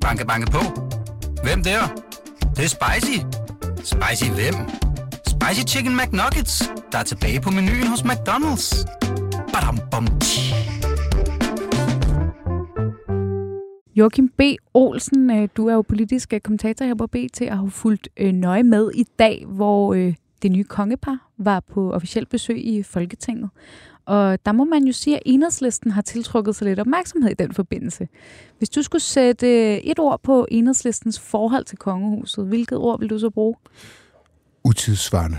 Banke, banke på. Hvem der? Det, det er spicy. Spicy hvem? Spicy Chicken McNuggets, der er tilbage på menuen hos McDonald's. Badum, bom, tji. Joachim B. Olsen, øh, du er jo politisk øh, kommentator her på BT og har fulgt øh, nøje med i dag, hvor det nye kongepar var på officielt besøg i Folketinget. Og der må man jo sige, at enhedslisten har tiltrukket sig lidt opmærksomhed i den forbindelse. Hvis du skulle sætte øh, et ord på enhedslistens forhold til kongehuset, hvilket ord vil du så bruge? Utidsvarende.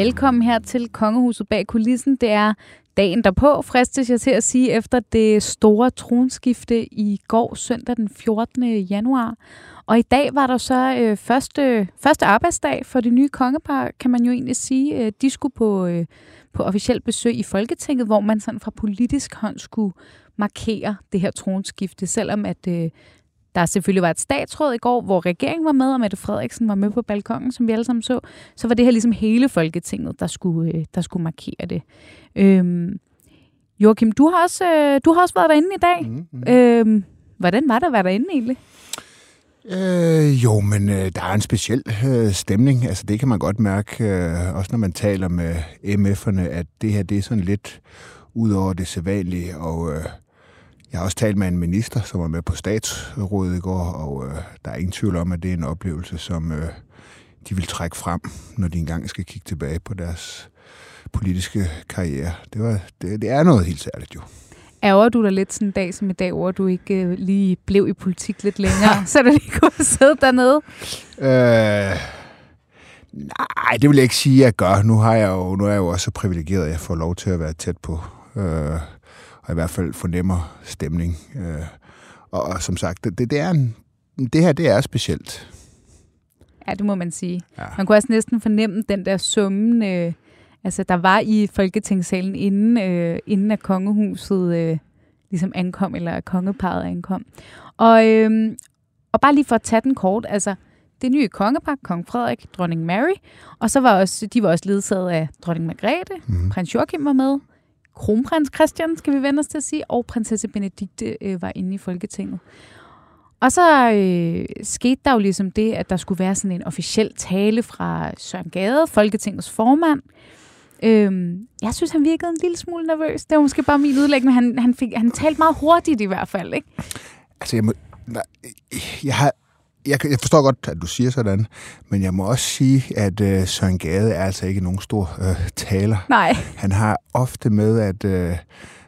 Velkommen her til Kongehuset bag kulissen. Det er dagen derpå, fristes jeg til at sige, efter det store tronskifte i går søndag den 14. januar. Og i dag var der så øh, første, første arbejdsdag for det nye kongepar, kan man jo egentlig sige. Øh, de skulle på, øh, på officielt besøg i Folketinget, hvor man sådan fra politisk hånd skulle markere det her tronskifte, selvom at øh, der selvfølgelig var et statsråd i går, hvor regeringen var med, og Mette Frederiksen var med på balkongen, som vi alle sammen så, så var det her ligesom hele Folketinget, der skulle, øh, der skulle markere det. Øhm, Joachim, du har, også, øh, du har også været derinde i dag. Mm-hmm. Øhm, hvordan var det at være derinde egentlig? Øh, jo, men øh, der er en speciel øh, stemning. Altså, det kan man godt mærke, øh, også når man taler med MF'erne, at det her det er sådan lidt ud over det sædvanlige, og øh, jeg har også talt med en minister, som var med på statsrådet i går, og øh, der er ingen tvivl om, at det er en oplevelse, som øh, de vil trække frem, når de engang skal kigge tilbage på deres politiske karriere. Det, var, det, det er noget helt særligt jo. Ærger du dig lidt sådan en dag som i dag, hvor du ikke øh, lige blev i politik lidt længere, så du lige kunne sidde dernede? Øh, nej, det vil jeg ikke sige, at jeg gør. Nu, har jeg jo, nu er jeg jo også så privilegeret, at jeg får lov til at være tæt på øh, og i hvert fald fornemmer stemning. Øh, og, og som sagt, det, det, er en, det her det er specielt. Ja, det må man sige. Ja. Man kunne også næsten fornemme den der summen, øh, altså der var i Folketingssalen, inden, øh, inden at kongehuset øh, ligesom ankom, eller at kongeparet ankom. Og, øh, og bare lige for at tage den kort, altså det nye kongepar, kong Frederik, dronning Mary, og så var også, de var også ledsaget af dronning Margrethe, mm. prins Joachim var med, kronprins Christian, skal vi vende os til at sige, og prinsesse Benedikte øh, var inde i Folketinget. Og så øh, skete der jo ligesom det, at der skulle være sådan en officiel tale fra Søren Gade, Folketingets formand. Øhm, jeg synes, han virkede en lille smule nervøs. Det var måske bare min udlæg, men han, han, fik, han talte meget hurtigt i hvert fald, ikke? Altså, jeg, må, nej, jeg har jeg, jeg forstår godt, at du siger sådan, men jeg må også sige, at øh, Søren Gade er altså ikke nogen stor øh, taler. Nej. Han har ofte med, at øh,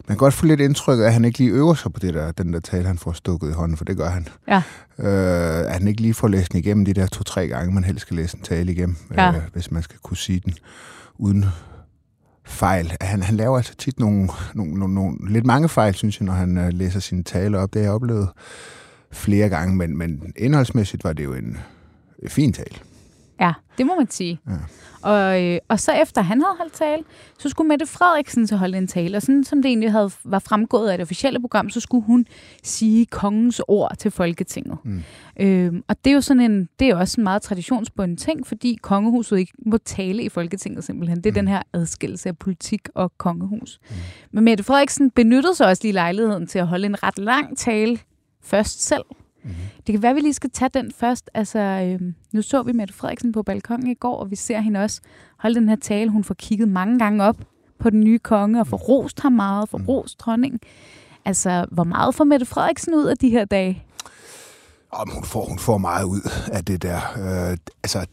man kan godt få lidt indtryk af, at han ikke lige øver sig på det der, den der tale, han får stukket i hånden, for det gør han. Ja. Øh, at han ikke lige får læst den igennem de der to-tre gange, man helst skal læse en tale igennem, ja. øh, hvis man skal kunne sige den uden fejl. Han, han laver altså tit nogle, nogle, nogle, nogle lidt mange fejl, synes jeg, når han øh, læser sine taler op. Det har jeg oplevet flere gange, men, men indholdsmæssigt var det jo en fin tale. Ja, det må man sige. Ja. Og, øh, og så efter han havde holdt tale, så skulle Mette Frederiksen så holde en tale. Og sådan som det egentlig havde, var fremgået af det officielle program, så skulle hun sige kongens ord til Folketinget. Mm. Øhm, og det er jo sådan en, det er også en meget traditionsbunden ting, fordi kongehuset ikke må tale i Folketinget simpelthen. Det er mm. den her adskillelse af politik og kongehus. Mm. Men Mette Frederiksen benyttede sig også lige lejligheden til at holde en ret lang tale først selv. Mm-hmm. Det kan være, at vi lige skal tage den først. Altså, øh, nu så vi Mette Frederiksen på balkongen i går, og vi ser hende også holde den her tale. Hun får kigget mange gange op på den nye konge, og får mhm. rost ham meget, får mm. rost dronningen. Altså, hvor meget får Mette Frederiksen ud af de her dage? Om hun får, hun får meget ud af det der. Øh, altså,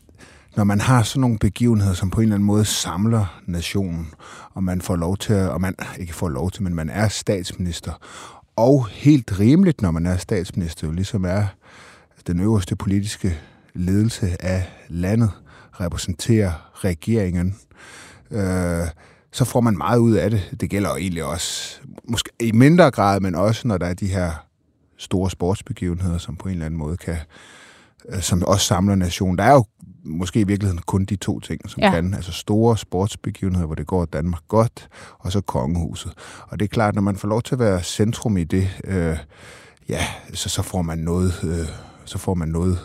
når man har sådan nogle begivenheder, som på en eller anden måde samler nationen, og man får lov til, og man ikke får lov til, men man er statsminister, og helt rimeligt, når man er statsminister, jo ligesom er den øverste politiske ledelse af landet, repræsenterer regeringen, øh, så får man meget ud af det. Det gælder jo egentlig også, måske i mindre grad, men også når der er de her store sportsbegivenheder, som på en eller anden måde kan, øh, som også samler nationen. Der er jo måske i virkeligheden kun de to ting, som ja. kan. Altså store sportsbegivenheder, hvor det går Danmark godt, og så kongehuset. Og det er klart, når man får lov til at være centrum i det, øh, ja, så, så får man noget, øh, så får man noget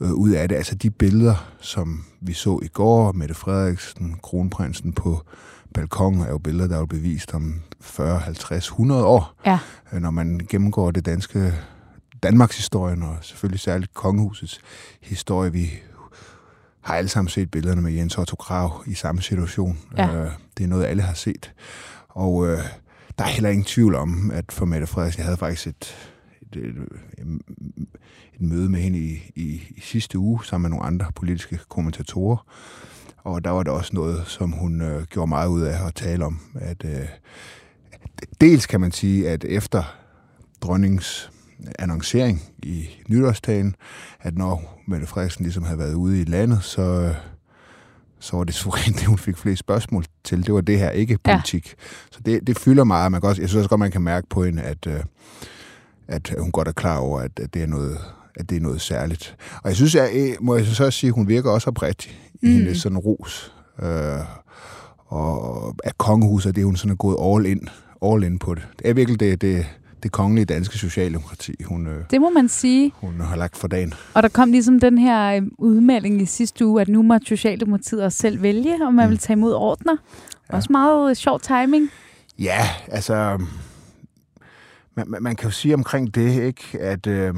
øh, ud af det. Altså de billeder, som vi så i går, Mette Frederiksen, kronprinsen på balkon, er jo billeder, der er jo bevist om 40, 50, 100 år. Ja. Øh, når man gennemgår det danske Danmarks historien, og selvfølgelig særligt kongehusets historie. Vi har alle sammen set billederne med Jens Otto Krav i samme situation. Ja. Øh, det er noget, alle har set. Og øh, der er heller ingen tvivl om, at for Mette Frederiksen, jeg havde faktisk et, et, et, et møde med hende i, i, i sidste uge, sammen med nogle andre politiske kommentatorer. Og der var der også noget, som hun øh, gjorde meget ud af at tale om. At, øh, dels kan man sige, at efter dronningens annoncering i nytårstagen, at når Mette Frederiksen ligesom havde været ude i landet, så, øh, så var det suverænt det, hun fik flere spørgsmål til. Det var det her, ikke politik. Ja. Så det, det fylder meget. Man kan også, jeg synes også godt, man kan mærke på hende, at, øh, at hun godt er klar over, at, at det er noget at det er noget særligt. Og jeg synes, jeg, må jeg så også sige, at hun virker også oprigtig i mm. hendes sådan ros. Øh, og at kongehuset, det er hun sådan gået all in, all in på det. Det er virkelig det, det, det kongelige danske socialdemokrati, hun, øh, det må man sige. hun har lagt for dagen. Og der kom ligesom den her øh, udmelding i sidste uge, at nu må Socialdemokratiet også selv vælge, om man mm. vil tage imod ordner. Ja. Også meget øh, sjov timing. Ja, altså... Man, man, man kan jo sige omkring det, ikke, at øh,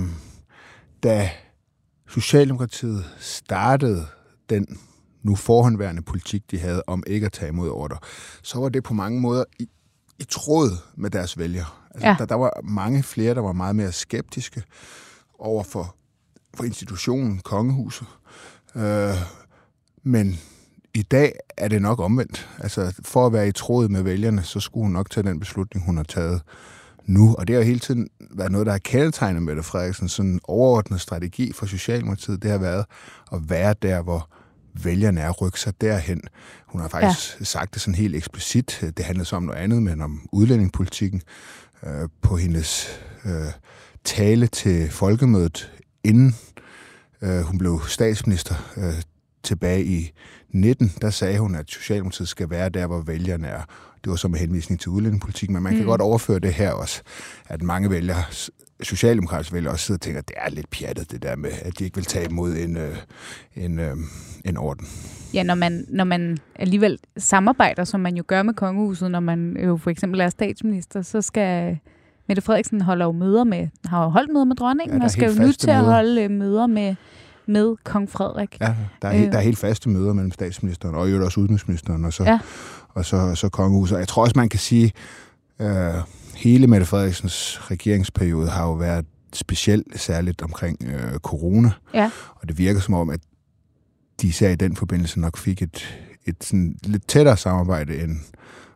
da Socialdemokratiet startede den nu forhåndværende politik, de havde om ikke at tage imod ordre, så var det på mange måder i, tråd med deres vælgere. Altså, ja. der, der var mange flere, der var meget mere skeptiske over for, for institutionen, kongehuset. Øh, men i dag er det nok omvendt. Altså, for at være i tråd med vælgerne, så skulle hun nok tage den beslutning, hun har taget nu. Og det har hele tiden været noget, der har kendetegnet Mette Frederiksen. Sådan en overordnet strategi for Socialdemokratiet, det har været at være der, hvor vælgerne er, rykke sig derhen. Hun har faktisk ja. sagt det sådan helt eksplicit. Det handler så om noget andet, men om udlændingepolitikken øh, på hendes øh, tale til folkemødet, inden øh, hun blev statsminister øh, tilbage i 19, der sagde hun, at Socialdemokratiet skal være der, hvor vælgerne er. Det var så med henvisning til udlændingepolitik, men man kan mm. godt overføre det her også, at mange vælgere, socialdemokratiske vælgere også sidder og tænker, at det er lidt pjattet det der med, at de ikke vil tage imod en, øh, en, øh, en orden. Ja, når man, når man alligevel samarbejder, som man jo gør med kongehuset, når man jo for eksempel er statsminister, så skal Mette Frederiksen holde jo møder med, har jo holdt møder med dronningen, ja, og skal jo nu til at holde øh, møder med med kong Frederik. Ja, der er, øh. der er helt faste møder mellem statsministeren og jo også udenrigsministeren og så, ja. Og så, så kongehuset. Jeg tror også, man kan sige, øh, hele Mette Frederiksens regeringsperiode har jo været specielt særligt omkring øh, corona. Ja. Og det virker som om, at de især i den forbindelse nok fik et, et sådan lidt tættere samarbejde end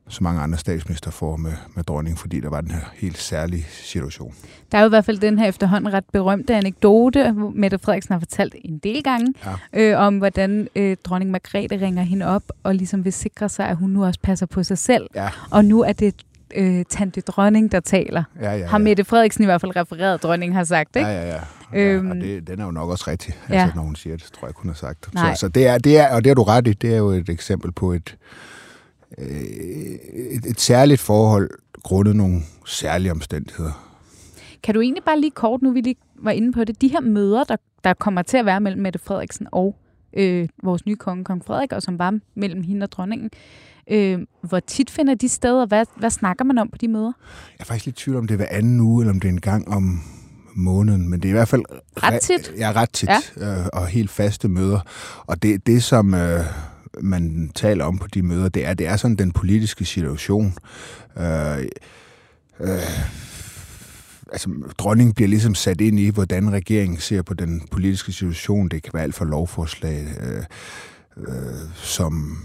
så mange andre statsminister får med, med dronningen, fordi der var den her helt særlige situation. Der er jo i hvert fald den her efterhånden ret berømte anekdote, hvor Mette Frederiksen har fortalt en del gange, ja. øh, om hvordan øh, dronning Margrethe ringer hende op og ligesom vil sikre sig, at hun nu også passer på sig selv. Ja. Og nu er det øh, tante dronning, der taler. Ja, ja, ja. Har Mette Frederiksen i hvert fald refereret, dronning har sagt, ikke? Ja, ja, ja. Øhm, og det, den er jo nok også rigtig, ja. altså, når hun siger det, tror jeg, hun har sagt. Så, så det er, det er, og det har du ret i, det er jo et eksempel på et, øh, et, et særligt forhold grundet nogle særlige omstændigheder. Kan du egentlig bare lige kort, nu vi lige var inde på det, de her møder, der, der kommer til at være mellem Mette Frederiksen og øh, vores nye konge, kong Frederik, og som var mellem hende og dronningen, øh, hvor tit finder de steder, hvad, hvad snakker man om på de møder? Jeg er faktisk lidt i tvivl om, det er hver anden uge, eller om det er en gang om måneden, men det er i hvert fald... Ret tit? Ja, ret tit, ja. øh, og helt faste møder. Og det, det som... Øh, man taler om på de møder, det er, det er sådan den politiske situation. Øh, øh, altså, dronningen bliver ligesom sat ind i, hvordan regeringen ser på den politiske situation. Det kan være alt for lovforslag, øh, øh, som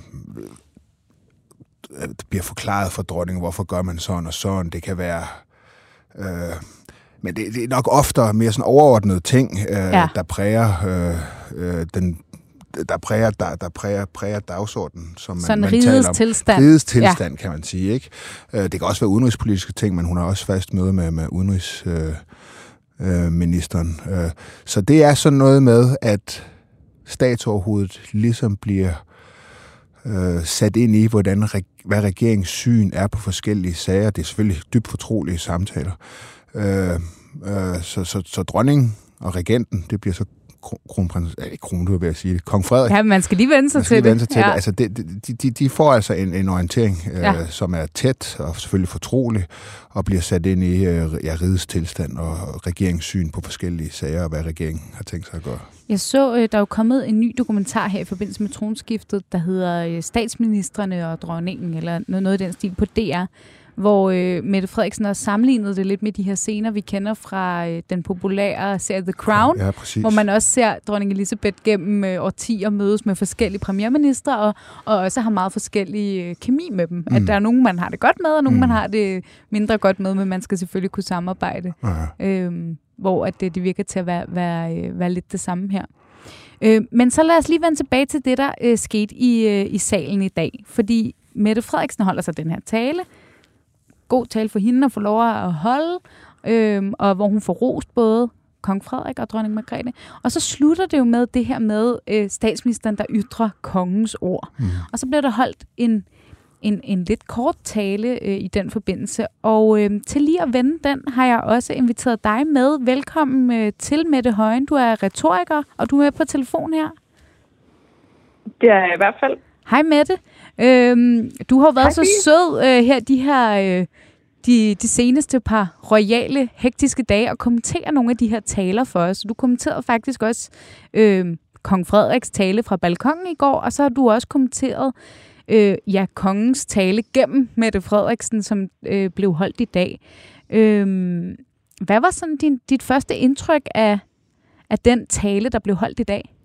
øh, bliver forklaret for dronningen, hvorfor gør man sådan og sådan. Det kan være... Øh, men det, det er nok oftere mere sådan overordnede ting, øh, ja. der præger øh, øh, den der præger, der, der præger, præger dagsordenen, som man, Sådan man taler om. tilstand. Rigets tilstand, ja. kan man sige. Ikke? Øh, det kan også være udenrigspolitiske ting, men hun har også fast møde med, med udenrigsministeren. Øh, øh, så det er sådan noget med, at statsoverhovedet ligesom bliver øh, sat ind i, hvordan, hvad regeringens syn er på forskellige sager. Det er selvfølgelig dybt fortrolige samtaler. Øh, øh, så, så, så dronningen og regenten, det bliver så kronprins, ikke kron, du vil jeg sige det, kong Frederik. Ja, man skal lige vende sig til det. Sig til ja. det. Altså, de, de, de får altså en, en orientering, øh, ja. øh, som er tæt og selvfølgelig fortrolig, og bliver sat ind i øh, ja, rigets tilstand og regeringssyn på forskellige sager, og hvad regeringen har tænkt sig at gøre. Jeg så, øh, der er jo kommet en ny dokumentar her i forbindelse med tronskiftet, der hedder øh, Statsministerne og dronningen, eller noget, noget i den stil på DR, hvor øh, Mette Frederiksen har sammenlignet det lidt med de her scener, vi kender fra øh, den populære serie The Crown, ja, hvor man også ser dronning Elizabeth gennem øh, årtier mødes med forskellige premierminister, og, og også har meget forskellige øh, kemi med dem. Mm. At der er nogen, man har det godt med, og nogen, mm. man har det mindre godt med, men man skal selvfølgelig kunne samarbejde. Ja. Øhm, hvor at det, det virker til at være, være, øh, være lidt det samme her. Øh, men så lad os lige vende tilbage til det, der øh, skete i, øh, i salen i dag. Fordi Mette Frederiksen holder sig den her tale, god tale for hende at få lov at holde, øh, og hvor hun får rost både kong Frederik og dronning Margrethe. Og så slutter det jo med det her med øh, statsministeren, der ytrer kongens ord. Mm. Og så bliver der holdt en, en, en lidt kort tale øh, i den forbindelse. Og øh, til lige at vende den, har jeg også inviteret dig med. Velkommen øh, til Mette Højen. Du er retoriker, og du er med på telefon her. Det er jeg i hvert fald. Hej Mette. Øhm, du har været Hej, så sød øh, her de her øh, de, de seneste par royale, hektiske dage og kommentere nogle af de her taler for os. Du kommenterede faktisk også øh, kong Frederiks tale fra balkongen i går, og så har du også kommenteret øh, ja, kongens tale gennem Mette Frederiksen, som øh, blev holdt i dag. Øh, hvad var sådan din, dit første indtryk af, af den tale, der blev holdt i dag?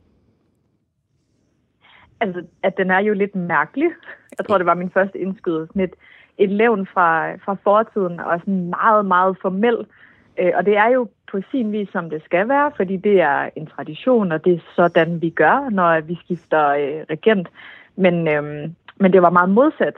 Altså, at den er jo lidt mærkelig. Jeg tror, det var min første indskydelse. Sådan et, et levn fra, fra fortiden, og sådan meget, meget formel. Øh, og det er jo på sin vis, som det skal være, fordi det er en tradition, og det er sådan, vi gør, når vi skifter øh, regent. Men, øh, men det var meget modsat,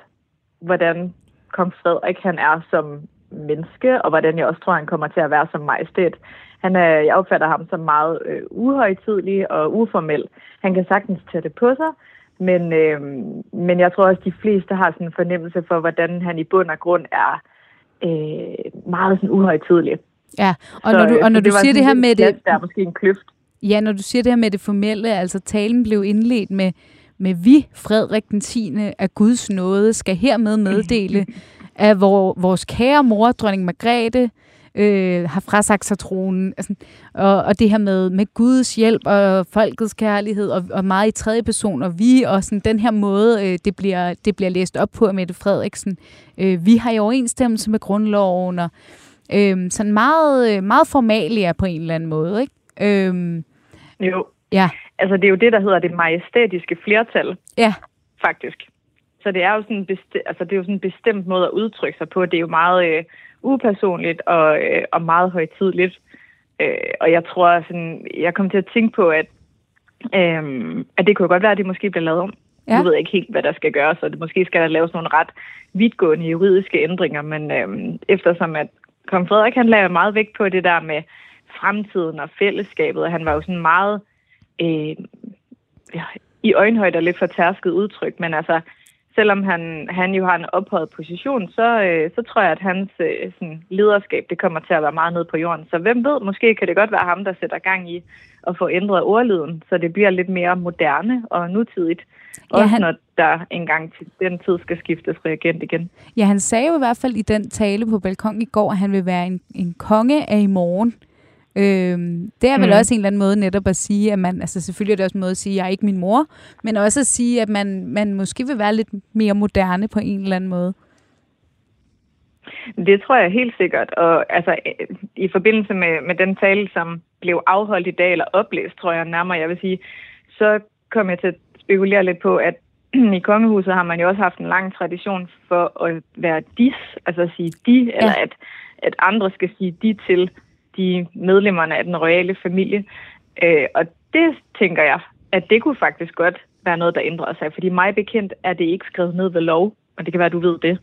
hvordan kong Frederik han er som menneske, og hvordan jeg også tror, han kommer til at være som majestæt. Han er, jeg opfatter ham som meget øh, uhøjtidlig og uformel. Han kan sagtens tage det på sig, men, øh, men jeg tror også, de fleste har sådan en fornemmelse for, hvordan han i bund og grund er øh, meget sådan uhøjtidlig. Ja, og så, når du, og når du siger det her med det... Der er måske en kløft. Ja, når du siger det her med det formelle, altså talen blev indledt med, med vi, Frederik den 10. af Guds nåde, skal hermed meddele, at hvor, vores kære mor, dronning Margrethe, øh, har frasagt sig tronen. Altså, og, og det her med, med Guds hjælp og folkets kærlighed, og, og meget i tredje person, og vi, og sådan den her måde, øh, det, bliver, det bliver læst op på af Mette Frederiksen. Øh, vi har i overensstemmelse med grundloven, og øh, sådan meget, meget formalia på en eller anden måde, ikke? Øh, jo. Ja. Altså, det er jo det, der hedder det majestætiske flertal. Ja. Faktisk. Så det er jo sådan en, besti- altså, det er jo sådan en bestemt måde at udtrykke sig på. Det er jo meget... Øh, upersonligt og, øh, og meget højtidligt. Øh, og jeg tror, sådan, jeg kom til at tænke på, at, øh, at det kunne godt være, at det måske bliver lavet om. Ja. Jeg ved ikke helt, hvad der skal gøres, og det måske skal der laves nogle ret vidtgående juridiske ændringer, men øh, eftersom at kong Frederik, han lavede meget vægt på det der med fremtiden og fællesskabet, og han var jo sådan meget øh, ja, i øjenhøjde og lidt for tærsket udtryk, men altså, selvom han, han jo har en ophøjet position, så, øh, så tror jeg, at hans øh, sådan, lederskab det kommer til at være meget nede på jorden. Så hvem ved, måske kan det godt være ham, der sætter gang i at få ændret ordlyden, så det bliver lidt mere moderne og nutidigt. Ja, også han... når der engang til den tid skal skiftes reagent igen. Ja, han sagde jo i hvert fald i den tale på balkon i går, at han vil være en, en konge af i morgen. Øhm, det er vel mm. også en eller anden måde netop at sige, at man, altså selvfølgelig er det også en måde at sige, at jeg er ikke min mor, men også at sige, at man, man måske vil være lidt mere moderne på en eller anden måde. Det tror jeg helt sikkert, og altså i forbindelse med, med den tale, som blev afholdt i dag, eller oplæst, tror jeg nærmere, jeg vil sige, så kom jeg til at spekulere lidt på, at i kongehuset har man jo også haft en lang tradition for at være dis, altså at sige de, ja. eller at, at andre skal sige de til de medlemmerne af den royale familie. Øh, og det tænker jeg, at det kunne faktisk godt være noget, der ændrer sig, fordi mig bekendt er det ikke skrevet ned ved lov, og det kan være, at du ved det.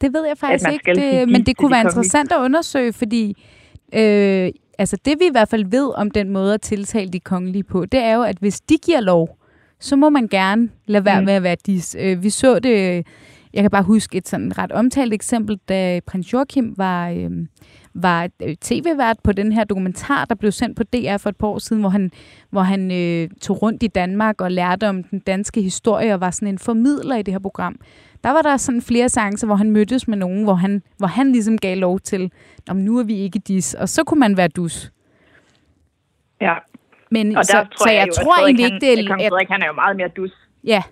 Det ved jeg faktisk ikke, det, men det kunne være interessant at undersøge, fordi øh, altså det vi i hvert fald ved om den måde at tiltale de kongelige på, det er jo, at hvis de giver lov, så må man gerne lade være mm. med at være dis. Øh, vi så det, jeg kan bare huske et sådan ret omtalt eksempel, da prins Joachim var, øh, var øh, tv-vært på den her dokumentar, der blev sendt på DR for et par år siden, hvor han, hvor han øh, tog rundt i Danmark og lærte om den danske historie og var sådan en formidler i det her program. Der var der sådan flere seancer, hvor han mødtes med nogen, hvor han, hvor han ligesom gav lov til, om nu er vi ikke dis, og så kunne man være dus. Ja. Men og så, der tror så jeg, jeg, jo, tror egentlig ikke, det er... Kong Frederik, han er jo meget mere dus. Ja,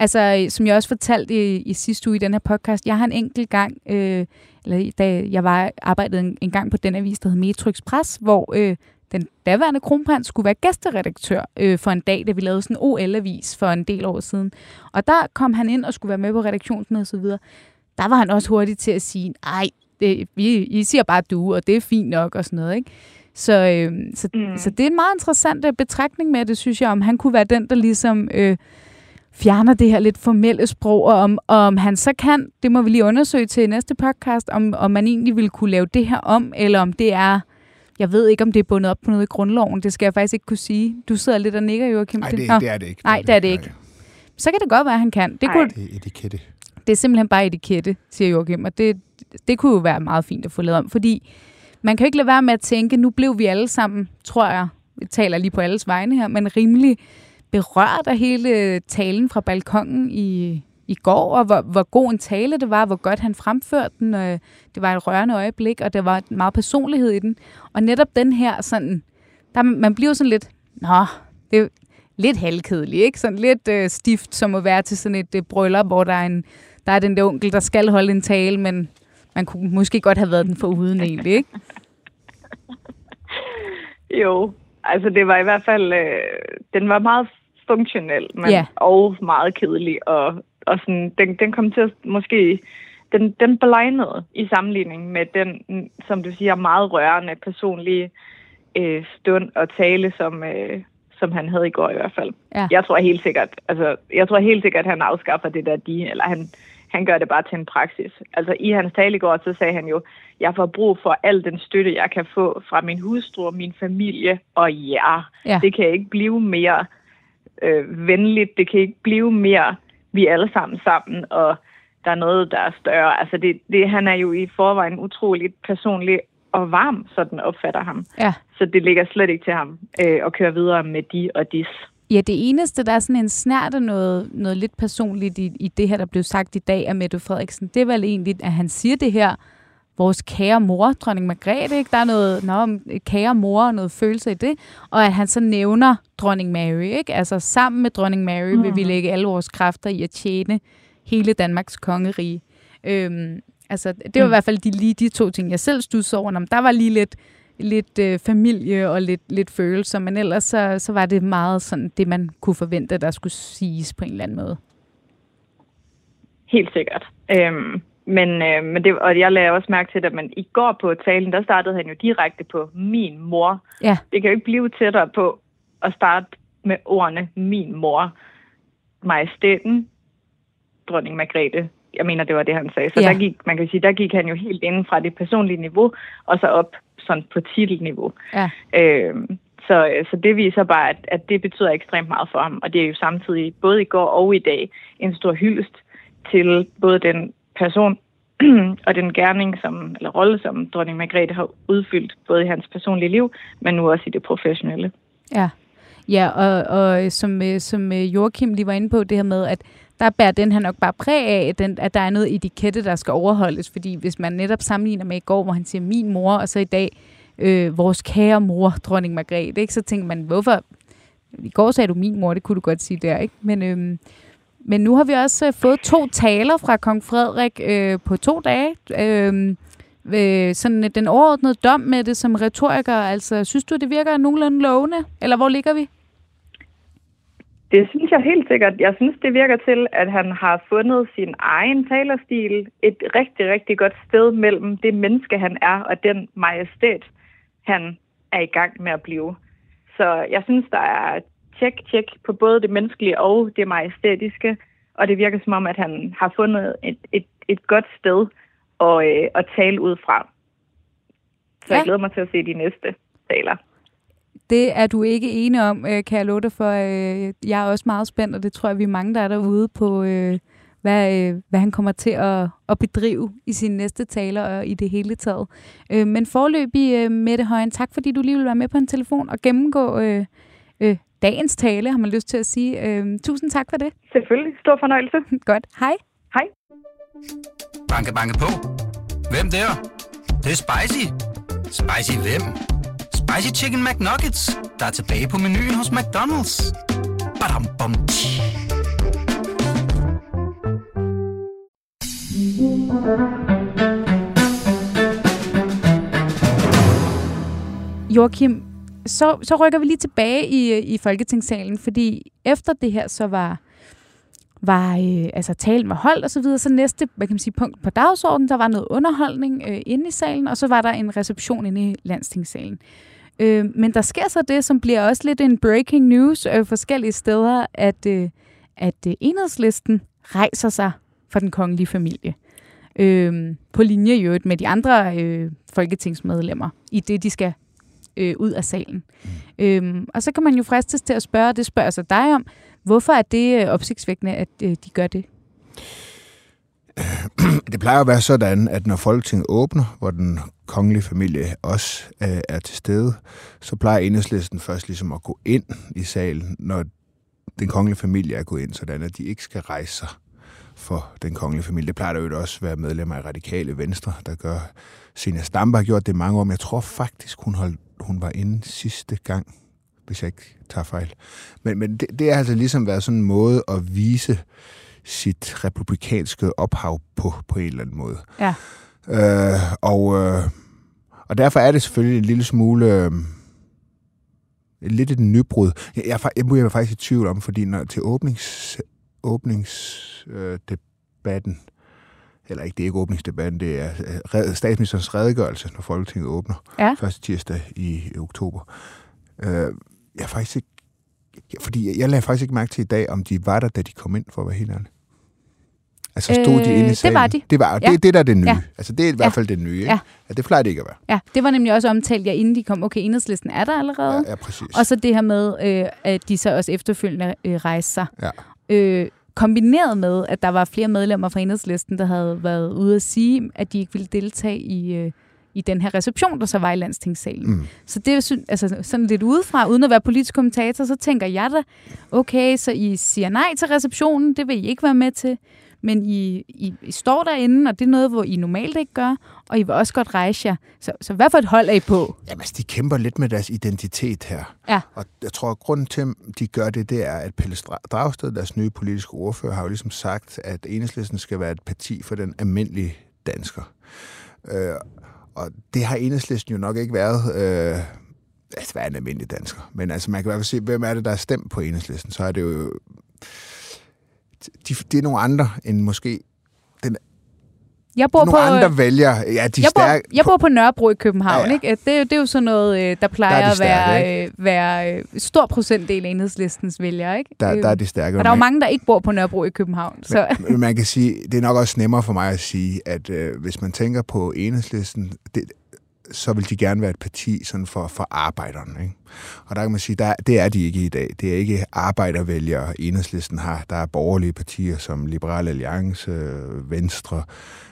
altså som jeg også fortalte i, i sidste uge i den her podcast, jeg har en enkelt gang, øh, eller da jeg var arbejdet en, en gang på den avis, der hed Metro Express, hvor øh, den daværende kronprins skulle være gæsteredaktør øh, for en dag, da vi lavede sådan en OL-avis for en del år siden. Og der kom han ind og skulle være med på redaktionsmødet og så videre. Der var han også hurtig til at sige, ej, det, vi, I siger bare du, og det er fint nok og sådan noget, ikke? Så, øh, så, mm. så det er en meget interessant øh, betragtning med det, synes jeg, om han kunne være den, der ligesom øh, fjerner det her lidt formelle sprog, og om, og om han så kan, det må vi lige undersøge til næste podcast, om, om man egentlig ville kunne lave det her om, eller om det er, jeg ved ikke, om det er bundet op på noget i grundloven, det skal jeg faktisk ikke kunne sige. Du sidder lidt og nikker, Joachim. Nej, det, det er det ikke. Nej, det er det ikke. Så kan det godt være, at han kan. Det, kunne, det er etikette. Det er simpelthen bare etikette, siger Joachim, og det, det kunne jo være meget fint at få lavet om, fordi man kan jo ikke lade være med at tænke, nu blev vi alle sammen, tror jeg, vi taler lige på alles vegne her, men rimelig berørt af hele talen fra balkongen i, i går, og hvor, hvor god en tale det var, hvor godt han fremførte den. Øh, det var et rørende øjeblik, og der var meget personlighed i den. Og netop den her, sådan, der, man bliver sådan lidt, nå, det er lidt halvkedeligt, ikke? Sådan lidt øh, stift, som at være til sådan et øh, bryllup, hvor der er, en, der er den der onkel, der skal holde en tale, men man kunne måske godt have været den for uden egentlig, ikke? jo, altså det var i hvert fald, øh, den var meget funktionel, men Ja. og meget kedelig, og, og sådan, den, den kom til at måske, den, den blegnede i sammenligning med den, som du siger, meget rørende personlige øh, stund og tale, som, øh, som han havde i går i hvert fald. Ja. Jeg tror helt sikkert, altså, jeg tror helt sikkert, at han afskaffer det der de, eller han, han gør det bare til en praksis. Altså i hans tale i går, så sagde han jo, jeg får brug for al den støtte, jeg kan få fra min hustru, min familie og jer. Ja. Det kan ikke blive mere øh, venligt, det kan ikke blive mere, vi er alle sammen sammen, og der er noget, der er større. Altså det, det, han er jo i forvejen utroligt personlig og varm, sådan opfatter ham. Ja. Så det ligger slet ikke til ham øh, at køre videre med de og dis. Ja, det eneste, der er sådan en snært af noget, noget lidt personligt i, i det her, der blev sagt i dag af Mette Frederiksen, det er vel egentlig, at han siger det her, vores kære mor, dronning Margrethe, ikke? Der er noget nå, om kære mor og noget følelse i det. Og at han så nævner dronning Mary, ikke? Altså sammen med dronning Mary mm. vil vi lægge alle vores kræfter i at tjene hele Danmarks kongerige. Øhm, altså, det var mm. i hvert fald de, lige de to ting, jeg selv studsede over. Men der var lige lidt, lidt øh, familie og lidt, lidt følelser, men ellers så, så var det meget sådan det, man kunne forvente, der skulle siges på en eller anden måde. Helt sikkert. Øhm, men, øh, men det, og jeg lagde også mærke til det, men i går på talen, der startede han jo direkte på min mor. Ja. Det kan jo ikke blive tættere på at starte med ordene min mor. Majestæten, dronning Margrethe. Jeg mener, det var det, han sagde. Så Ja. der gik, man kan sige, der gik han jo helt inden fra det personlige niveau, og så op sådan på titelniveau. Ja. Øhm, så, så det viser bare, at, at det betyder ekstremt meget for ham. Og det er jo samtidig, både i går og i dag, en stor hyldest til både den person og den gerning, som, eller rolle, som dronning Margrethe har udfyldt, både i hans personlige liv, men nu også i det professionelle. Ja, ja og, og som, øh, som øh, Joachim lige var inde på, det her med, at der bærer den her nok bare præg af, at, den, at der er noget etikette, der skal overholdes. Fordi hvis man netop sammenligner med i går, hvor han siger min mor, og så i dag øh, vores kære mor, dronning Margrethe, ikke? så tænker man, hvorfor? I går sagde du min mor, det kunne du godt sige der, ikke? Men, øh, men nu har vi også øh, fået to taler fra kong Frederik øh, på to dage. Øh, øh, sådan øh, den overordnede dom med det som retoriker, altså synes du, det virker nogenlunde lovende? Eller hvor ligger vi? Det synes jeg helt sikkert. Jeg synes, det virker til, at han har fundet sin egen talerstil et rigtig, rigtig godt sted mellem det menneske, han er, og den majestæt, han er i gang med at blive. Så jeg synes, der er tjek, tjek på både det menneskelige og det majestætiske, og det virker som om, at han har fundet et, et, et godt sted at, øh, at tale ud fra. Så ja. Jeg glæder mig til at se de næste taler. Det er du ikke enig om, øh, kan jeg love dig for. Øh, jeg er også meget spændt, og det tror jeg, vi er mange, der er derude på, øh, hvad, hvad han kommer til at, at bedrive i sine næste taler og i det hele taget. Men forløbig, Mette Højen, tak fordi du lige vil være med på en telefon og gennemgå øh, dagens tale, har man lyst til at sige. Øh, tusind tak for det. Selvfølgelig. Stor fornøjelse. Godt. Hej. Hej. Banke, banke på. Hvem der? Det, det er spicy. Spicy hvem? Spicy Chicken McNuggets, der er tilbage på menuen hos McDonald's. Badum, bom, tji. Joachim, så, så rykker vi lige tilbage i, i Folketingssalen, fordi efter det her så var, var øh, altså talen var holdt og så videre, så næste hvad kan man sige, punkt på dagsordenen, der var noget underholdning øh, inde i salen, og så var der en reception inde i landstingssalen. Øh, men der sker så det, som bliver også lidt en breaking news øh, forskellige steder, at, øh, at øh, enhedslisten rejser sig for den kongelige familie. Øh, på linje jo med de andre øh, folketingsmedlemmer, i det de skal øh, ud af salen. Mm. Øhm, og så kan man jo fristes til at spørge, det spørger sig dig om, hvorfor er det øh, opsigtsvækkende, at øh, de gør det? Det plejer at være sådan, at når Folketinget åbner, hvor den kongelige familie også øh, er til stede, så plejer enhedslisten først ligesom at gå ind i salen, når den kongelige familie er gået ind, sådan at de ikke skal rejse sig for den kongelige familie. Det plejer der jo også at være medlemmer af Radikale Venstre, der gør. Sina Stampe har gjort det mange år, men jeg tror faktisk, hun, holdt, hun var inde sidste gang, hvis jeg ikke tager fejl. Men, men det, det har altså ligesom været sådan en måde at vise sit republikanske ophav på, på en eller anden måde. Ja. Øh, og, øh, og derfor er det selvfølgelig en lille smule... Øh, lidt et nybrud. Jeg, jeg, jeg, jeg er faktisk i tvivl om, fordi når, til åbnings, åbningsdebatten, øh, eller ikke, det er ikke åbningsdebatten, det er øh, statsministerens redegørelse, når Folketinget åbner, ja. første tirsdag i oktober. Øh, jeg faktisk ikke, fordi jeg, lagde faktisk ikke mærke til i dag, om de var der, da de kom ind, for at være helt ærlig. Altså stod øh, de inde i salen? Det var de. Det var ja. det, det der er det nye. Ja. Altså det er i hvert fald det nye. Ikke? Ja. ja. det plejer det ikke at være. Ja, det var nemlig også omtalt, ja, inden de kom. Okay, enhedslisten er der allerede. Ja, ja præcis. Og så det her med, øh, at de så også efterfølgende øh, rejste sig. Ja. Øh, kombineret med, at der var flere medlemmer fra enhedslisten, der havde været ude at sige, at de ikke ville deltage i, øh, i den her reception, der så var i landstingssalen. Mm. Så det er altså, sådan lidt udefra, uden at være politisk kommentator, så tænker jeg da, okay, så I siger nej til receptionen, det vil I ikke være med til, men I, I, I står derinde, og det er noget, hvor I normalt ikke gør, og I vil også godt rejse jer. Så, så hvad for et hold er I på? Jamen, altså, de kæmper lidt med deres identitet her. Ja. Og jeg tror, at grunden til, at de gør det, det er, at Pelle Dragsted, deres nye politiske ordfører, har jo ligesom sagt, at enhedslisten skal være et parti for den almindelige dansker. Øh, og det har enhedslisten jo nok ikke været... Øh, altså, hvad er en almindelig dansker? Men altså, man kan i hvert fald se, hvem er det, der er stemt på enhedslisten. Så er det jo... De, det er nogle andre end måske den jeg bor nogle på, andre vælger. Ja, de jeg, stærke, bor, jeg bor på Nørrebro i København. Ja, ja. Ikke? Det, er jo, det er jo sådan noget, der plejer de at være, stærke, øh, være øh, stor procentdel af enhedslistens vælgere. Ikke? Der, der er de stærke. Og der er jo mange, der ikke bor på Nørrebro i København. Så. Men, men man kan sige, det er nok også nemmere for mig at sige, at øh, hvis man tænker på enhedslisten, det, så vil de gerne være et parti sådan for, for arbejderne. Ikke? Og der kan man sige, der, det er de ikke i dag. Det er ikke arbejdervælgere, enhedslisten har. Der er borgerlige partier som Liberal Alliance, Venstre,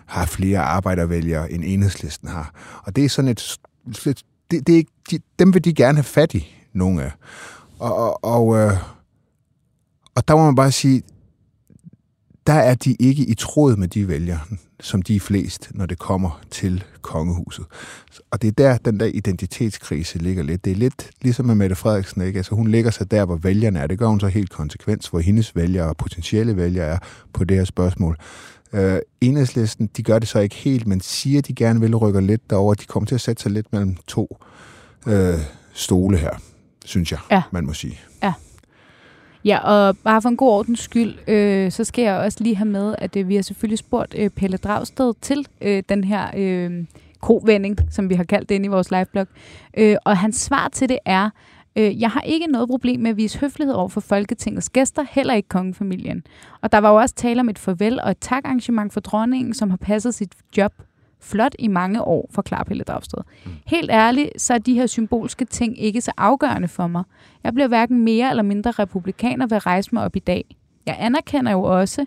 har flere arbejdervælgere, end enhedslisten har. Og det er sådan et... det, det er ikke, de, dem vil de gerne have fat i, nogle af. Og, og, og, øh, og der må man bare sige, der er de ikke i tråd med de vælgere, som de er flest, når det kommer til kongehuset. Og det er der, den der identitetskrise ligger lidt. Det er lidt ligesom med Mette Frederiksen, ikke? Altså, hun ligger sig der, hvor vælgerne er. Det gør hun så helt konsekvens, hvor hendes vælgere og potentielle vælgere er på det her spørgsmål. Øh, enhedslisten, de gør det så ikke helt, men siger, de gerne vil rykke lidt derover. De kommer til at sætte sig lidt mellem to øh, stole her, synes jeg, ja. man må sige. Ja. Ja, og bare for en god ordens skyld, øh, så skal jeg også lige have med, at øh, vi har selvfølgelig spurgt øh, Pelle Dragsted til øh, den her øh, kovending, som vi har kaldt det inde i vores liveblog. Øh, og hans svar til det er, øh, jeg har ikke noget problem med at vise høflighed over for Folketingets gæster, heller ikke kongefamilien. Og der var jo også tale om et farvel og et takarrangement for dronningen, som har passet sit job flot i mange år, forklarer Pelle Dragsted. Mm. Helt ærligt, så er de her symbolske ting ikke så afgørende for mig. Jeg bliver hverken mere eller mindre republikaner ved at rejse mig op i dag. Jeg anerkender jo også,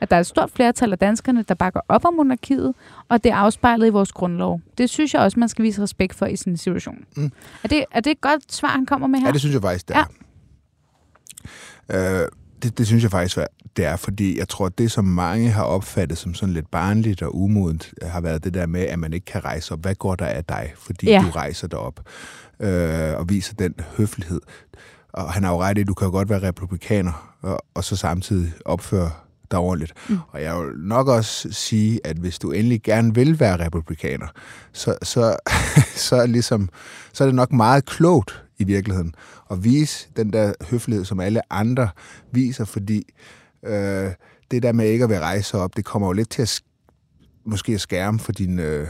at der er et stort flertal af danskerne, der bakker op om monarkiet, og det er afspejlet i vores grundlov. Det synes jeg også, man skal vise respekt for i sådan en situation. Mm. Er, det, er det et godt svar, han kommer med her? Ja, det synes jeg faktisk, det er. Ja. Øh, det, det synes jeg faktisk, det er, fordi jeg tror, at det, som mange har opfattet som sådan lidt barnligt og umodent, har været det der med, at man ikke kan rejse op. Hvad går der af dig, fordi ja. du rejser dig op øh, og viser den høflighed? Og han har jo ret i, at du kan jo godt være republikaner, og, og så samtidig opføre dig ordentligt. Mm. Og jeg vil nok også sige, at hvis du endelig gerne vil være republikaner, så, så, så, er, ligesom, så er det nok meget klogt i virkeligheden at vise den der høflighed, som alle andre viser, fordi øh, det der med ikke at være rejse op, det kommer jo lidt til at måske at skærme for, din, øh,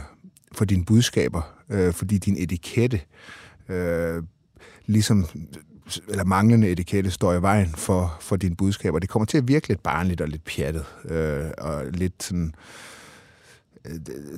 for dine budskaber, øh, fordi din etikette, øh, ligesom eller manglende etikette står i vejen for, for dine budskaber. Det kommer til at virke lidt barnligt og lidt pjattet, øh, og lidt sådan øh,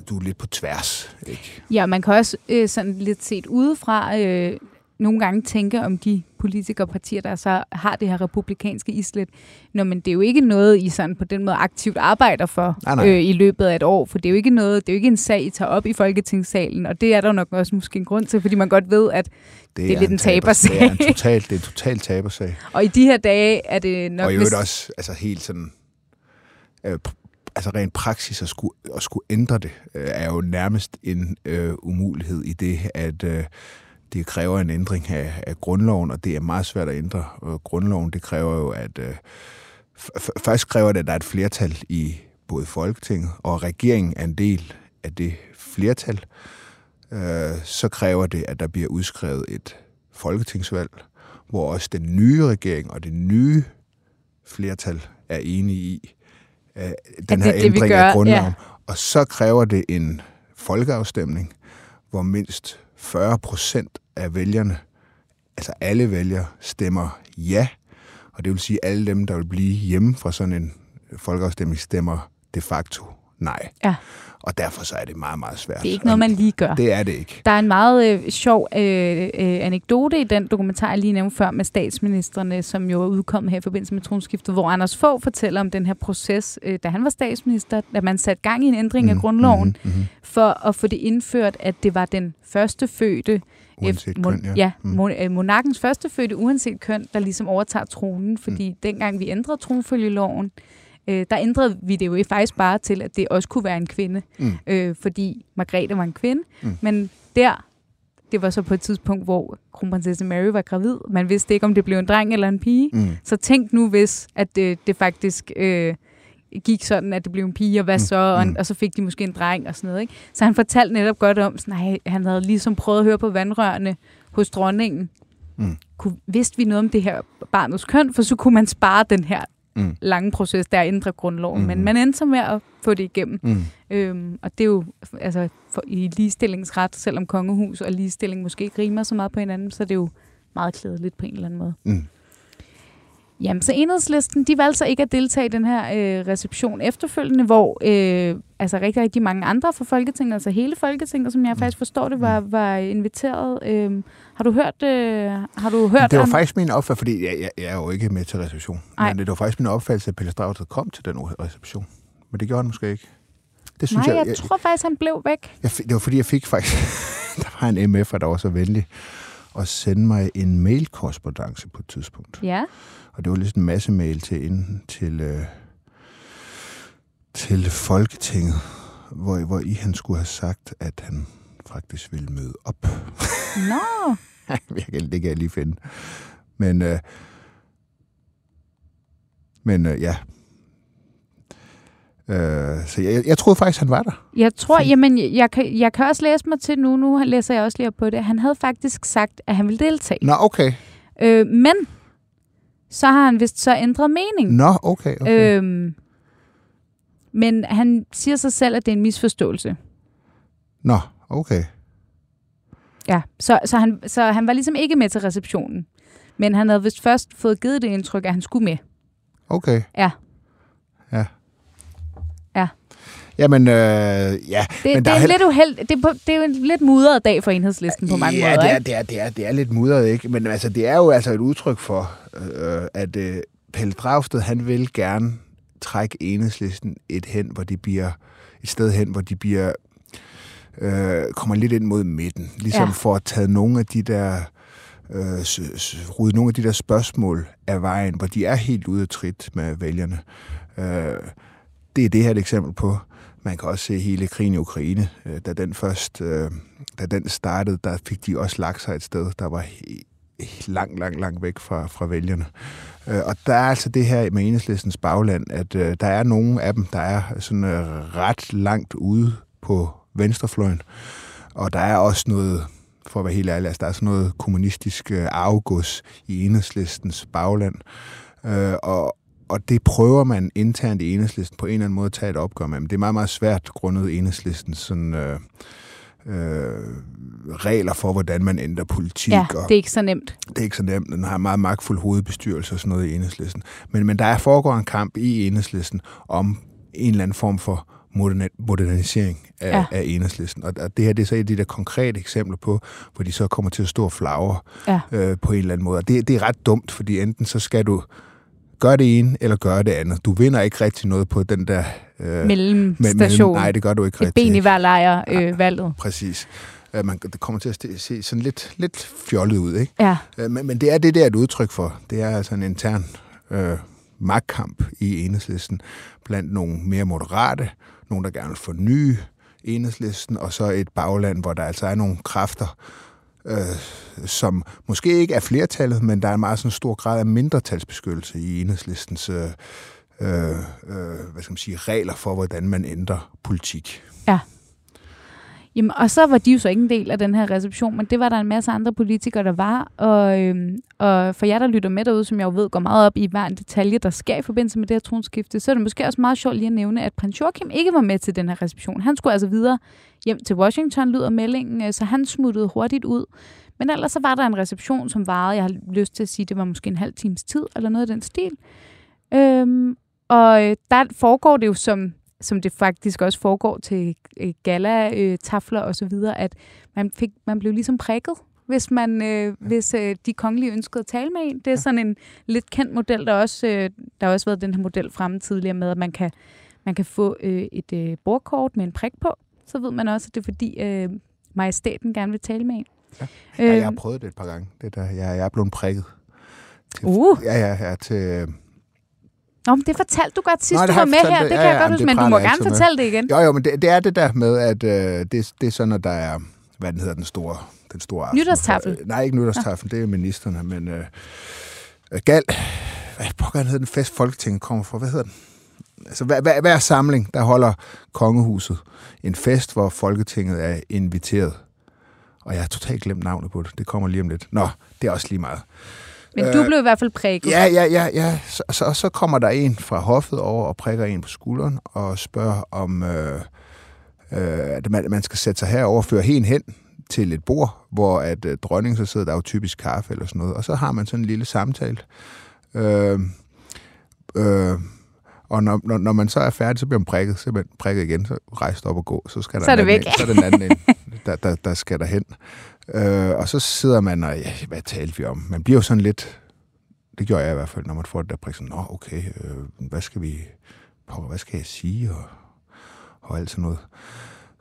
du er lidt på tværs. Ikke? Ja, man kan også øh, sådan lidt set udefra øh, nogle gange tænke om de politikere og partier, der så har det her republikanske islet. Nå, men det er jo ikke noget, I sådan på den måde aktivt arbejder for nej, nej. Øh, i løbet af et år, for det er jo ikke noget, det er jo ikke en sag, I tager op i Folketingssalen, og det er der nok også måske en grund til, fordi man godt ved, at det, det er, er lidt en tabersag. Det er en total, det er en total tabersag. og i de her dage er det nok... Og i øvrigt også altså helt sådan... Øh, altså rent praksis at skulle, at skulle ændre det, øh, er jo nærmest en øh, umulighed i det, at øh, det kræver en ændring af, af grundloven, og det er meget svært at ændre øh, grundloven. Det kræver jo, at øh, først kræver det, at der er et flertal i både Folketinget, og regeringen er en del af det flertal. Øh, så kræver det, at der bliver udskrevet et folketingsvalg, hvor også den nye regering og det nye flertal er enige i øh, den her det, ændring det, af grundloven. Ja. Og så kræver det en folkeafstemning, hvor mindst 40 procent af vælgerne, altså alle vælgere, stemmer ja. Og det vil sige, at alle dem, der vil blive hjemme fra sådan en folkeafstemning, stemmer de facto nej. Ja. Og derfor så er det meget, meget svært. Det er ikke noget, man lige gør. Det er det ikke. Der er en meget øh, sjov øh, øh, anekdote i den dokumentar, jeg lige nævnte før, med statsministerne, som jo er udkommet her i forbindelse med tronskiftet, hvor Anders Fogh fortæller om den her proces, øh, da han var statsminister, da man satte gang i en ændring mm, af grundloven, mm, mm, for at få det indført, at det var den første fødte, Uanset mon- køn, ja. ja mm. mon- øh, monarkens første fødte, uanset køn, der ligesom overtager tronen, fordi mm. dengang vi ændrede tronfølgeloven, øh, der ændrede vi det jo faktisk bare til, at det også kunne være en kvinde, mm. øh, fordi Margrethe var en kvinde. Mm. Men der, det var så på et tidspunkt, hvor kronprinsesse Mary var gravid. Man vidste ikke, om det blev en dreng eller en pige. Mm. Så tænk nu, hvis at det, det faktisk øh, gik sådan, at det blev en pige, og hvad mm. så? Og, mm. og så fik de måske en dreng og sådan noget. Ikke? Så han fortalte netop godt om, at han havde ligesom prøvet at høre på vandrørene hos dronningen. Mm. Kunne, vidste vi noget om det her barnets køn, for så kunne man spare den her mm. lange proces, der ændrer grundloven. Mm. Men man endte så med at få det igennem. Mm. Øhm, og det er jo altså, for, i ligestillingsret, selvom kongehus og ligestilling måske ikke rimer så meget på hinanden, så er det jo meget klædeligt på en eller anden måde. Mm. Jamen, så enhedslisten, de valgte så ikke at deltage i den her øh, reception efterfølgende, hvor øh, altså rigtig, rigtig mange andre fra Folketinget, altså hele Folketinget, som jeg faktisk forstår det, var, var inviteret. Øh, har du hørt øh, har du hørt Det var om... faktisk min opfattelse, fordi jeg, jeg, jeg er jo ikke med til reception, Ej. men det var faktisk min opfattelse, at Pelle Strauter kom til den reception. Men det gjorde han måske ikke. Det synes Nej, jeg, jeg, jeg tror faktisk, han blev væk. Jeg, det var fordi, jeg fik faktisk... der var en MF'er, der var så venlig at sende mig en mail-korrespondence på et tidspunkt. Ja. Og det var lidt en masse mail til, ind, til, øh, til Folketinget, hvor, hvor I han skulle have sagt, at han faktisk ville møde op. Nå! No. det kan jeg lige finde. Men, øh, men øh, ja, Øh, så jeg, jeg troede faktisk, han var der. Jeg tror, jamen, jeg kan, jeg kan også læse mig til nu, nu læser jeg også lige op på det. Han havde faktisk sagt, at han ville deltage. Nå, okay. Øh, men så har han vist så ændret mening. Nå, okay. okay. Øhm, men han siger sig selv, at det er en misforståelse. Nå, okay. Ja, så, så, han, så han var ligesom ikke med til receptionen. Men han havde vist først fået givet det indtryk, at han skulle med. Okay. Ja. Ja. Ja. Jamen, øh, ja. Det, men det, er, er lidt uheld, det, er på, det er jo en lidt mudret dag for enhedslisten på mange ja, måder, det er, det, er, det, er, det er lidt mudret, ikke? Men altså, det er jo altså et udtryk for, øh, at øh, Pelle Dragsted, han vil gerne trække enhedslisten et hen, hvor de bliver et sted hen, hvor de bliver øh, kommer lidt ind mod midten. Ligesom ja. for at tage nogle af de der øh, rydde nogle af de der spørgsmål af vejen, hvor de er helt ude af trit med vælgerne. Øh, det er det her et eksempel på. Man kan også se hele krigen i Ukraine. Øh, da den først øh, da den startede, der fik de også lagt sig et sted, der var langt, langt, langt væk fra, fra vælgerne. Øh, og der er altså det her med enhedslistens bagland, at der er nogle af dem, der er sådan ret langt ude på venstrefløjen. Og der er også noget, for at være helt ærlig, altså der er sådan noget kommunistisk øh, afgås i enhedslistens bagland. Øh, og, og det prøver man internt i enhedslisten på en eller anden måde at tage et opgør med. Men det er meget, meget svært grundet enhedslistens sådan... Øh, øh, regler for, hvordan man ændrer politik. Ja, det er ikke så nemt. Det er ikke så nemt. Den har en meget magtfuld hovedbestyrelse og sådan noget i enhedslisten. Men, men der er foregår en kamp i enhedslisten om en eller anden form for modernisering af, ja. af enhedslisten. Og, og det her det er så et af de der konkrete eksempler på, hvor de så kommer til at stå flagre ja. øh, på en eller anden måde. Og det, det er ret dumt, fordi enten så skal du gøre det ene eller gøre det andet. Du vinder ikke rigtig noget på den der... Øh, Mellemstation. nej, det gør du ikke rigtig. Et ben i hver lejr øh, valget. Præcis. Uh, man, det kommer til at se sådan lidt, lidt fjollet ud, ikke? Ja. Uh, men, men det er det, der er et udtryk for. Det er altså en intern øh, magtkamp i enhedslisten blandt nogle mere moderate, nogle, der gerne vil forny enhedslisten, og så et bagland, hvor der altså er nogle kræfter, øh, som måske ikke er flertallet, men der er en meget sådan stor grad af mindretalsbeskyttelse i enhedslistens øh, øh, øh, hvad skal man sige, regler for, hvordan man ændrer politik. Ja. Jamen, og så var de jo så ikke en del af den her reception, men det var der en masse andre politikere, der var. Og, øhm, og for jer, der lytter med derude, som jeg jo ved går meget op i hver en detalje, der sker i forbindelse med det her tronskifte, så er det måske også meget sjovt lige at nævne, at prins Joachim ikke var med til den her reception. Han skulle altså videre hjem til Washington, lyder meldingen, øh, så han smuttede hurtigt ud. Men ellers så var der en reception, som varede, jeg har lyst til at sige, det var måske en halv times tid, eller noget af den stil. Øhm, og øh, der foregår det jo som som det faktisk også foregår til øh, gala-tafler og så videre, at man, fik, man blev ligesom prikket, hvis, man, øh, hvis øh, de kongelige ønskede at tale med en. Det er sådan en lidt kendt model, der også øh, der har også været den her model fremme tidligere med, at man kan, man kan få øh, et øh, bordkort med en prik på. Så ved man også, at det er fordi øh, majestæten gerne vil tale med en. Ja. ja jeg har prøvet det et par gange. Det der, jeg, jeg er blevet prikket. Til, uh. Ja, ja, ja, til, Nå, men det fortalte du godt sidst, Nej, du var med her. Det, det kan ja, jeg godt huske, men du må gerne fortælle med. det igen. Jo, jo, men det, det er det der med, at øh, det, det er sådan, at der er, hvad den hedder, den store, den store aften. Nytårstafel? Nej, ikke nytårstafel, ja. det er ministerne, men øh, øh gal, hvad pokker hedder den fest, Folketinget kommer fra, hvad hedder den? Altså, hver, hver, hver samling, der holder kongehuset en fest, hvor Folketinget er inviteret. Og jeg har totalt glemt navnet på det. Det kommer lige om lidt. Nå, det er også lige meget. Men du øh, blev i hvert fald prikket. Ja, ja, ja. ja. Så, så, så kommer der en fra hoffet over og prikker en på skulderen og spørger om, øh, øh, at man, man skal sætte sig herover og føre hen hen til et bord, hvor at øh, dronningen så sidder der jo typisk kaffe eller sådan noget, og så har man sådan en lille samtale. Øh, øh, og når, når, når man så er færdig, så bliver man prikket, man prikket igen, så rejst op og gå, så skal der så er det væk. En, så er den anden en, der, der, der skal derhen. Øh, og så sidder man og, ja, hvad talte vi om? Man bliver jo sådan lidt, det gjorde jeg i hvert fald, når man får det der prik, sådan, nå okay, øh, hvad skal vi, hvad skal jeg sige, og, og alt sådan noget.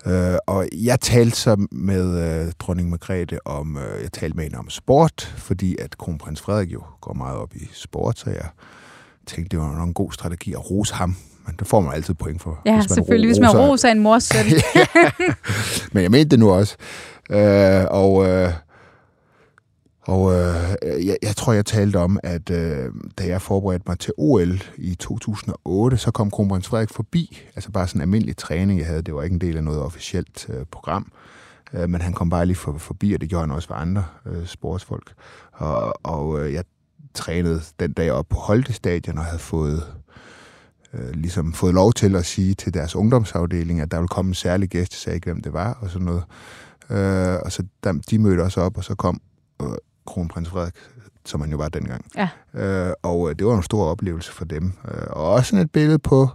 Øh, og jeg talte så med øh, dronning Margrethe om, øh, jeg talte med hende om sport, fordi at kronprins Frederik jo går meget op i sport, så jeg tænkte, det var nok en god strategi at rose ham. Men det får man altid point for. Ja, hvis man selvfølgelig, roser. hvis man roser en mors søn. Men jeg mente det nu også. Øh, og øh, og øh, jeg, jeg tror, jeg talte om, at øh, da jeg forberedte mig til OL i 2008, så kom kronprins Frederik forbi. Altså bare sådan en almindelig træning, jeg havde. Det var ikke en del af noget officielt øh, program. Øh, men han kom bare lige for, forbi, og det gjorde han også for andre øh, sportsfolk. Og, og øh, jeg trænede den dag op på Holte Stadion og havde fået øh, ligesom fået lov til at sige til deres ungdomsafdeling, at der ville komme en særlig gæst, jeg sagde ikke, hvem det var, og sådan noget. Øh, og så der, de mødte også op, og så kom øh, kronprins Frederik, som han jo var dengang. Ja. Øh, og øh, det var en stor oplevelse for dem. Øh, og også sådan et billede på...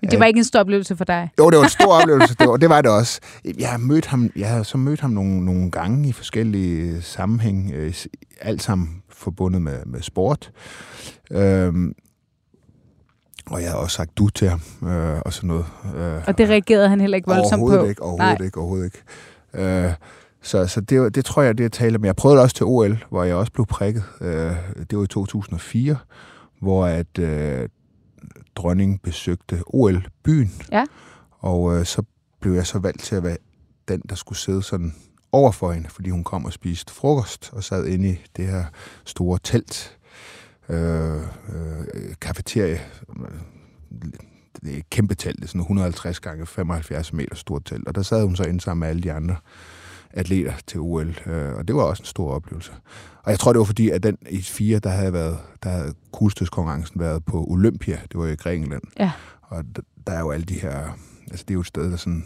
Men det var ikke en stor oplevelse for dig? Jo, det var en stor oplevelse. Det var, det var det også. Jeg har mødt ham, jeg har så mødt ham nogle, nogle gange i forskellige sammenhæng, øh, alt sammen forbundet med, med sport. Øh, Og jeg har også sagt du til ham, øh, og sådan noget. Øh, og det reagerede han heller ikke voldsomt overhovedet på? Ikke, overhovedet Nej. ikke, overhovedet ikke. Øh, så, så det, det tror jeg, det jeg taler om. Jeg prøvede også til OL, hvor jeg også blev prikket. Øh, det var i 2004, hvor at øh, dronningen besøgte OL-byen. Ja. Og øh, så blev jeg så valgt til at være den, der skulle sidde sådan over for hende, fordi hun kom og spiste frokost og sad inde i det her store telt, øh, øh, kafeterie. Det er et kæmpe telt, det er sådan 150 gange 75 meter stort telt, og der sad hun så inde sammen med alle de andre atleter til OL, øh, og det var også en stor oplevelse. Og jeg tror, det var fordi, at den i fire, der havde været, der havde kuglestødskonkurrencen været på Olympia, det var i Grækenland. Ja. Og der er jo alle de her, altså det er jo et sted, der sådan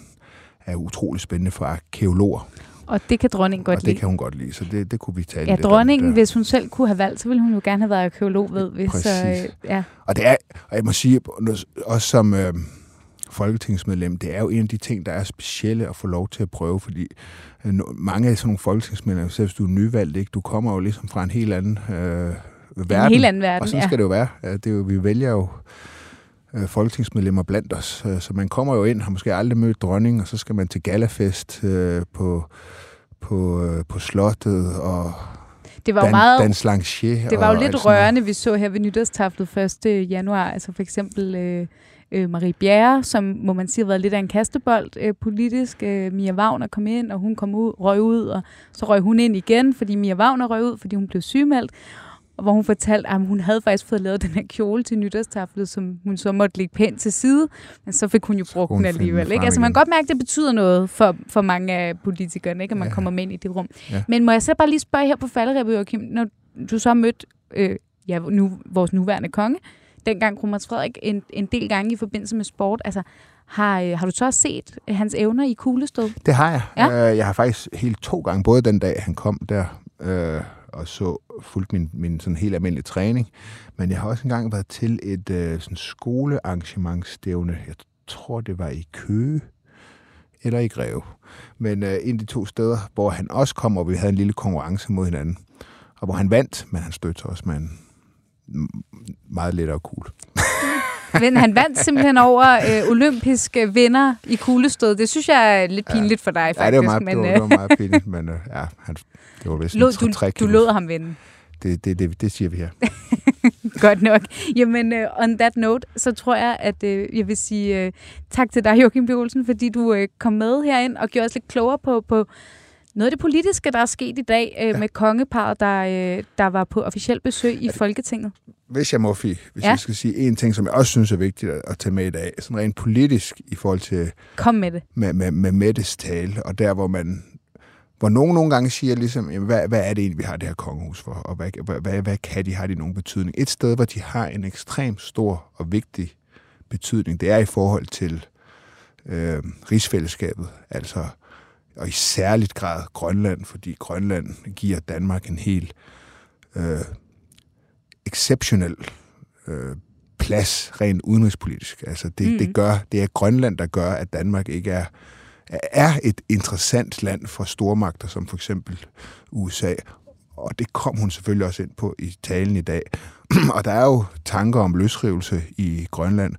er utrolig spændende for arkeologer. Og det kan dronningen godt og lide. det kan hun godt lide, så det, det kunne vi tale Ja, lidt dronningen, om. hvis hun selv kunne have valgt, så ville hun jo gerne have været arkeolog, ved vi. Præcis. Så, øh, ja. Og det er, og jeg må sige, også som øh, folketingsmedlem, det er jo en af de ting, der er specielle at få lov til at prøve, fordi øh, mange af sådan nogle folketingsmedlemmer, selv hvis du er nyvalgt, ikke, du kommer jo ligesom fra en helt anden øh, verden. En helt anden verden, Og sådan ja. skal det jo være. Ja, Det er jo, vi vælger jo øh, folketingsmedlemmer blandt os, øh, så man kommer jo ind, har måske aldrig mødt dronning, og så skal man til galafest øh, på, på, øh, på slottet, og Det var jo Dan, meget... dans Lanchier. Det var jo lidt rørende, vi så her ved nytårstaflet 1. januar. Altså for eksempel øh, øh, Marie Bjerre, som må man sige har været lidt af en kastebold øh, politisk. Øh, Mia Wagner kom ind, og hun kom ud, røg ud, og så røg hun ind igen, fordi Mia Wagner røg ud, fordi hun blev sygemeldt. Og hvor hun fortalte, at hun havde faktisk fået lavet den her kjole til nytårstaflet, som hun så måtte lægge pænt til side, men så fik hun jo brugt hun den alligevel. Ikke? Altså man kan godt mærke, at det betyder noget for, for mange af politikerne, ikke? at man Ja. kommer med ind i det rum. Ja. Men må jeg så bare lige spørge her på falderæbet, Joachim, når du så har mødt øh, ja, nu, vores nuværende konge, dengang kronprins Frederik, en, en del gange i forbindelse med sport. Altså, har, øh, har du så også set hans evner i kuglestød? Det har jeg. Ja. Øh, Jeg har faktisk helt to gange, både den dag, han kom der, øh, og så fulgt min, min sådan helt almindelige træning, men jeg har også engang været til et øh, sådan skolearrangementsstævne. Jeg tror, det var i Køge eller i Greve. Men øh, en af de to steder, hvor han også kom, og vi havde en lille konkurrence mod hinanden. Og hvor han vandt, men han stødte også med en meget lettere kugle. Men han vandt simpelthen over øh, olympiske vinder i kuglestød. Det synes jeg er lidt pinligt for dig, faktisk. ja, det var meget, men, det var, øh, det var meget pinligt, men øh, ja, han, det var vist lod, du, tre du lod ham vinde. Det, det, det, det siger vi her. Godt nok. Jamen, uh, on that note, så tror jeg, at uh, jeg vil sige uh, tak til dig, Joachim B. Olsen, fordi du uh, kom med herind og gjorde os lidt klogere på, på noget af det politiske, der er sket i dag ja. med kongeparet, der, der var på officiel besøg i Folketinget. Hvis jeg må, Fie, hvis ja. jeg skal sige en ting, som jeg også synes er vigtigt at, at tage med i dag, sådan rent politisk i forhold til Kom med det. med, med, med Mettes tale, og der, hvor man hvor nogen nogle gange siger, ligesom, jamen, hvad, hvad er det egentlig, vi har det her kongehus for, og hvad, hvad, hvad, hvad kan de, har de nogen betydning? Et sted, hvor de har en ekstremt stor og vigtig betydning, det er i forhold til øh, rigsfællesskabet, altså, og i særligt grad Grønland, fordi Grønland giver Danmark en helt øh, exceptionel øh, plads rent udenrigspolitisk. Altså det, Mm. mm. det gør, det er Grønland, der gør, at Danmark ikke er, er et interessant land for stormagter, som for eksempel USA. Og det kom hun selvfølgelig også ind på i talen i dag. og der er jo tanker om løsrivelse i Grønland,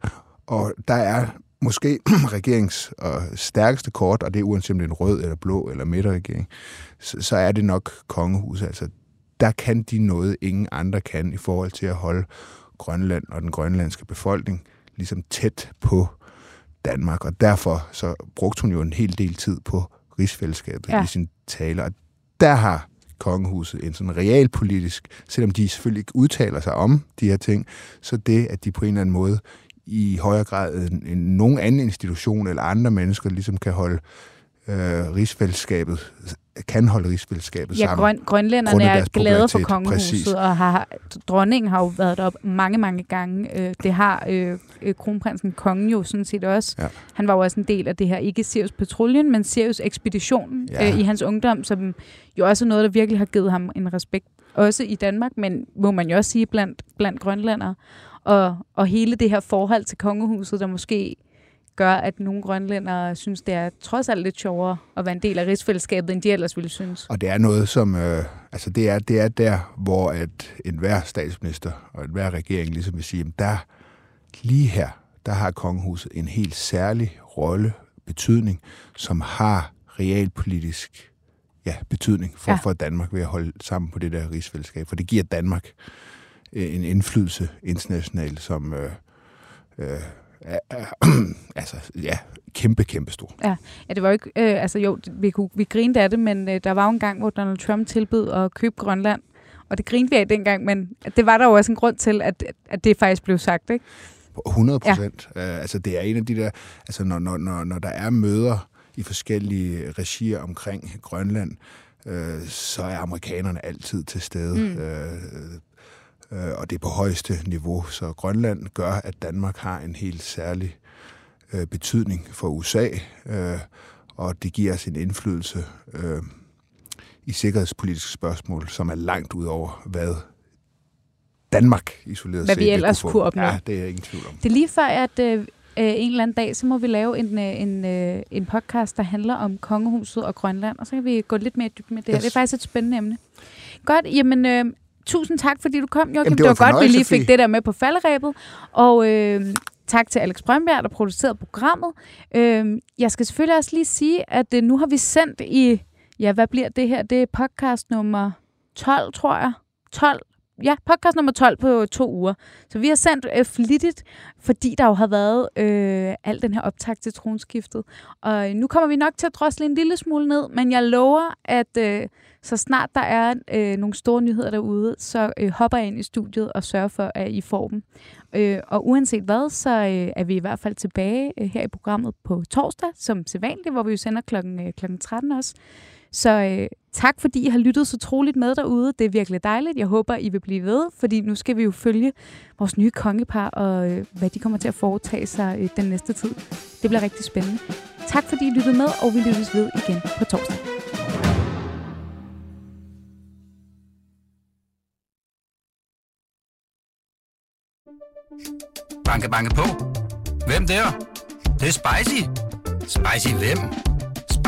og der er måske regerings og stærkeste kort, og det er uanset om det er en rød eller blå eller midterregering, så, så er det nok kongehuset. Altså, der kan de noget, ingen andre kan i forhold til at holde Grønland og den grønlandske befolkning ligesom tæt på Danmark. Og derfor så brugte hun jo en hel del tid på rigsfællesskabet Ja. i sin taler. Og der har kongehuset en sådan realpolitisk, selvom de selvfølgelig ikke udtaler sig om de her ting, så det, at de på en eller anden måde i højere grad end, end nogen anden institution eller andre mennesker ligesom kan holde øh, rigsfællesskabet, kan holde rigsfællesskabet Ja, sammen. grøn, grønlænderne er glade for kongehuset, Præcis. og har, dronningen har jo været derop mange, mange gange. Øh, Det har øh, øh, kronprinsen kongen jo sådan set også. Ja. Han var jo også en del af det her, ikke Sirius Patruljen, men Sirius Ekspeditionen Ja. øh, i hans ungdom, som jo også er noget, der virkelig har givet ham en respekt. Også i Danmark, men må man jo også sige blandt, blandt grønlændere. Og, og hele det her forhold til kongehuset, der måske gør, at nogle grønlændere synes, det er trods alt lidt sjovere at være en del af rigsfællesskabet, end de ellers ville synes. Og det er noget, som... Øh, altså, det er, det er der, hvor at enhver statsminister og enhver regering ligesom vil sige, at der, lige her, der har kongehuset en helt særlig rolle, betydning, som har realpolitisk ja, betydning for, ja. for Danmark ved at holde sammen på det der rigsfællesskab. For det giver Danmark øh, en indflydelse internationalt, som øh, øh, altså, ja, kæmpe, kæmpe stor. Ja, ja det var jo ikke, øh, altså jo, vi, kunne, vi grinede af det, men øh, der var jo en gang, hvor Donald Trump tilbød at købe Grønland, og det grinede vi af dengang, men det var der jo også en grund til, at, at det faktisk blev sagt, ikke? 100 procent. Ja. Uh, altså, det er en af de der... Altså, når, når, når, når der er møder i forskellige regier omkring Grønland, uh, så er amerikanerne altid til stede. Mm. Uh, uh, og det er på højeste niveau. Så Grønland gør, at Danmark har en helt særlig uh, betydning for USA, uh, og det giver os en indflydelse uh, i sikkerhedspolitiske spørgsmål, som er langt ud over, hvad Danmark isoleret Hvad set. vi ellers kunne, kunne opnå. Ja, det er ingen tvivl om. Det er lige før, at øh, en eller anden dag, så må vi lave en, øh, en, øh, en podcast, der handler om kongehuset og Grønland, og så kan vi gå lidt mere dybt med det yes. her. Det er faktisk et spændende emne. Godt, jamen... Øh, tusind tak, fordi du kom, Joachim. Jamen, det var, det var godt, vi lige fik det der med på falderæbet. Og øh, tak til Alex Brønberg, der producerede programmet. Øh, jeg skal selvfølgelig også lige sige, at øh, nu har vi sendt i, ja, hvad bliver det her? Det er podcast nummer 12, tror jeg. 12 ja, podcast nummer 12 på to uger. Så vi har sendt øh, flittigt, fordi der jo har været øh, al den her optag til tronskiftet. Og øh, nu kommer vi nok til at drosle en lille smule ned, men jeg lover, at øh, så snart der er øh, nogle store nyheder derude, så øh, hopper jeg ind i studiet og sørger for, at I får dem. Øh, og uanset hvad, så øh, er vi i hvert fald tilbage øh, her i programmet på torsdag, som sædvanligt, hvor vi jo sender klokken, øh, klokken 13 også. Så øh, tak, fordi I har lyttet så troligt med derude. Det er virkelig dejligt. Jeg håber, I vil blive ved, fordi nu skal vi jo følge vores nye kongepar, og øh, hvad de kommer til at foretage sig øh, den næste tid. Det bliver rigtig spændende. Tak, fordi I lyttede med, og vi lyttes ved igen på torsdag. Banke, banke på. Hvem der? Det, det er spicy. Spicy hvem?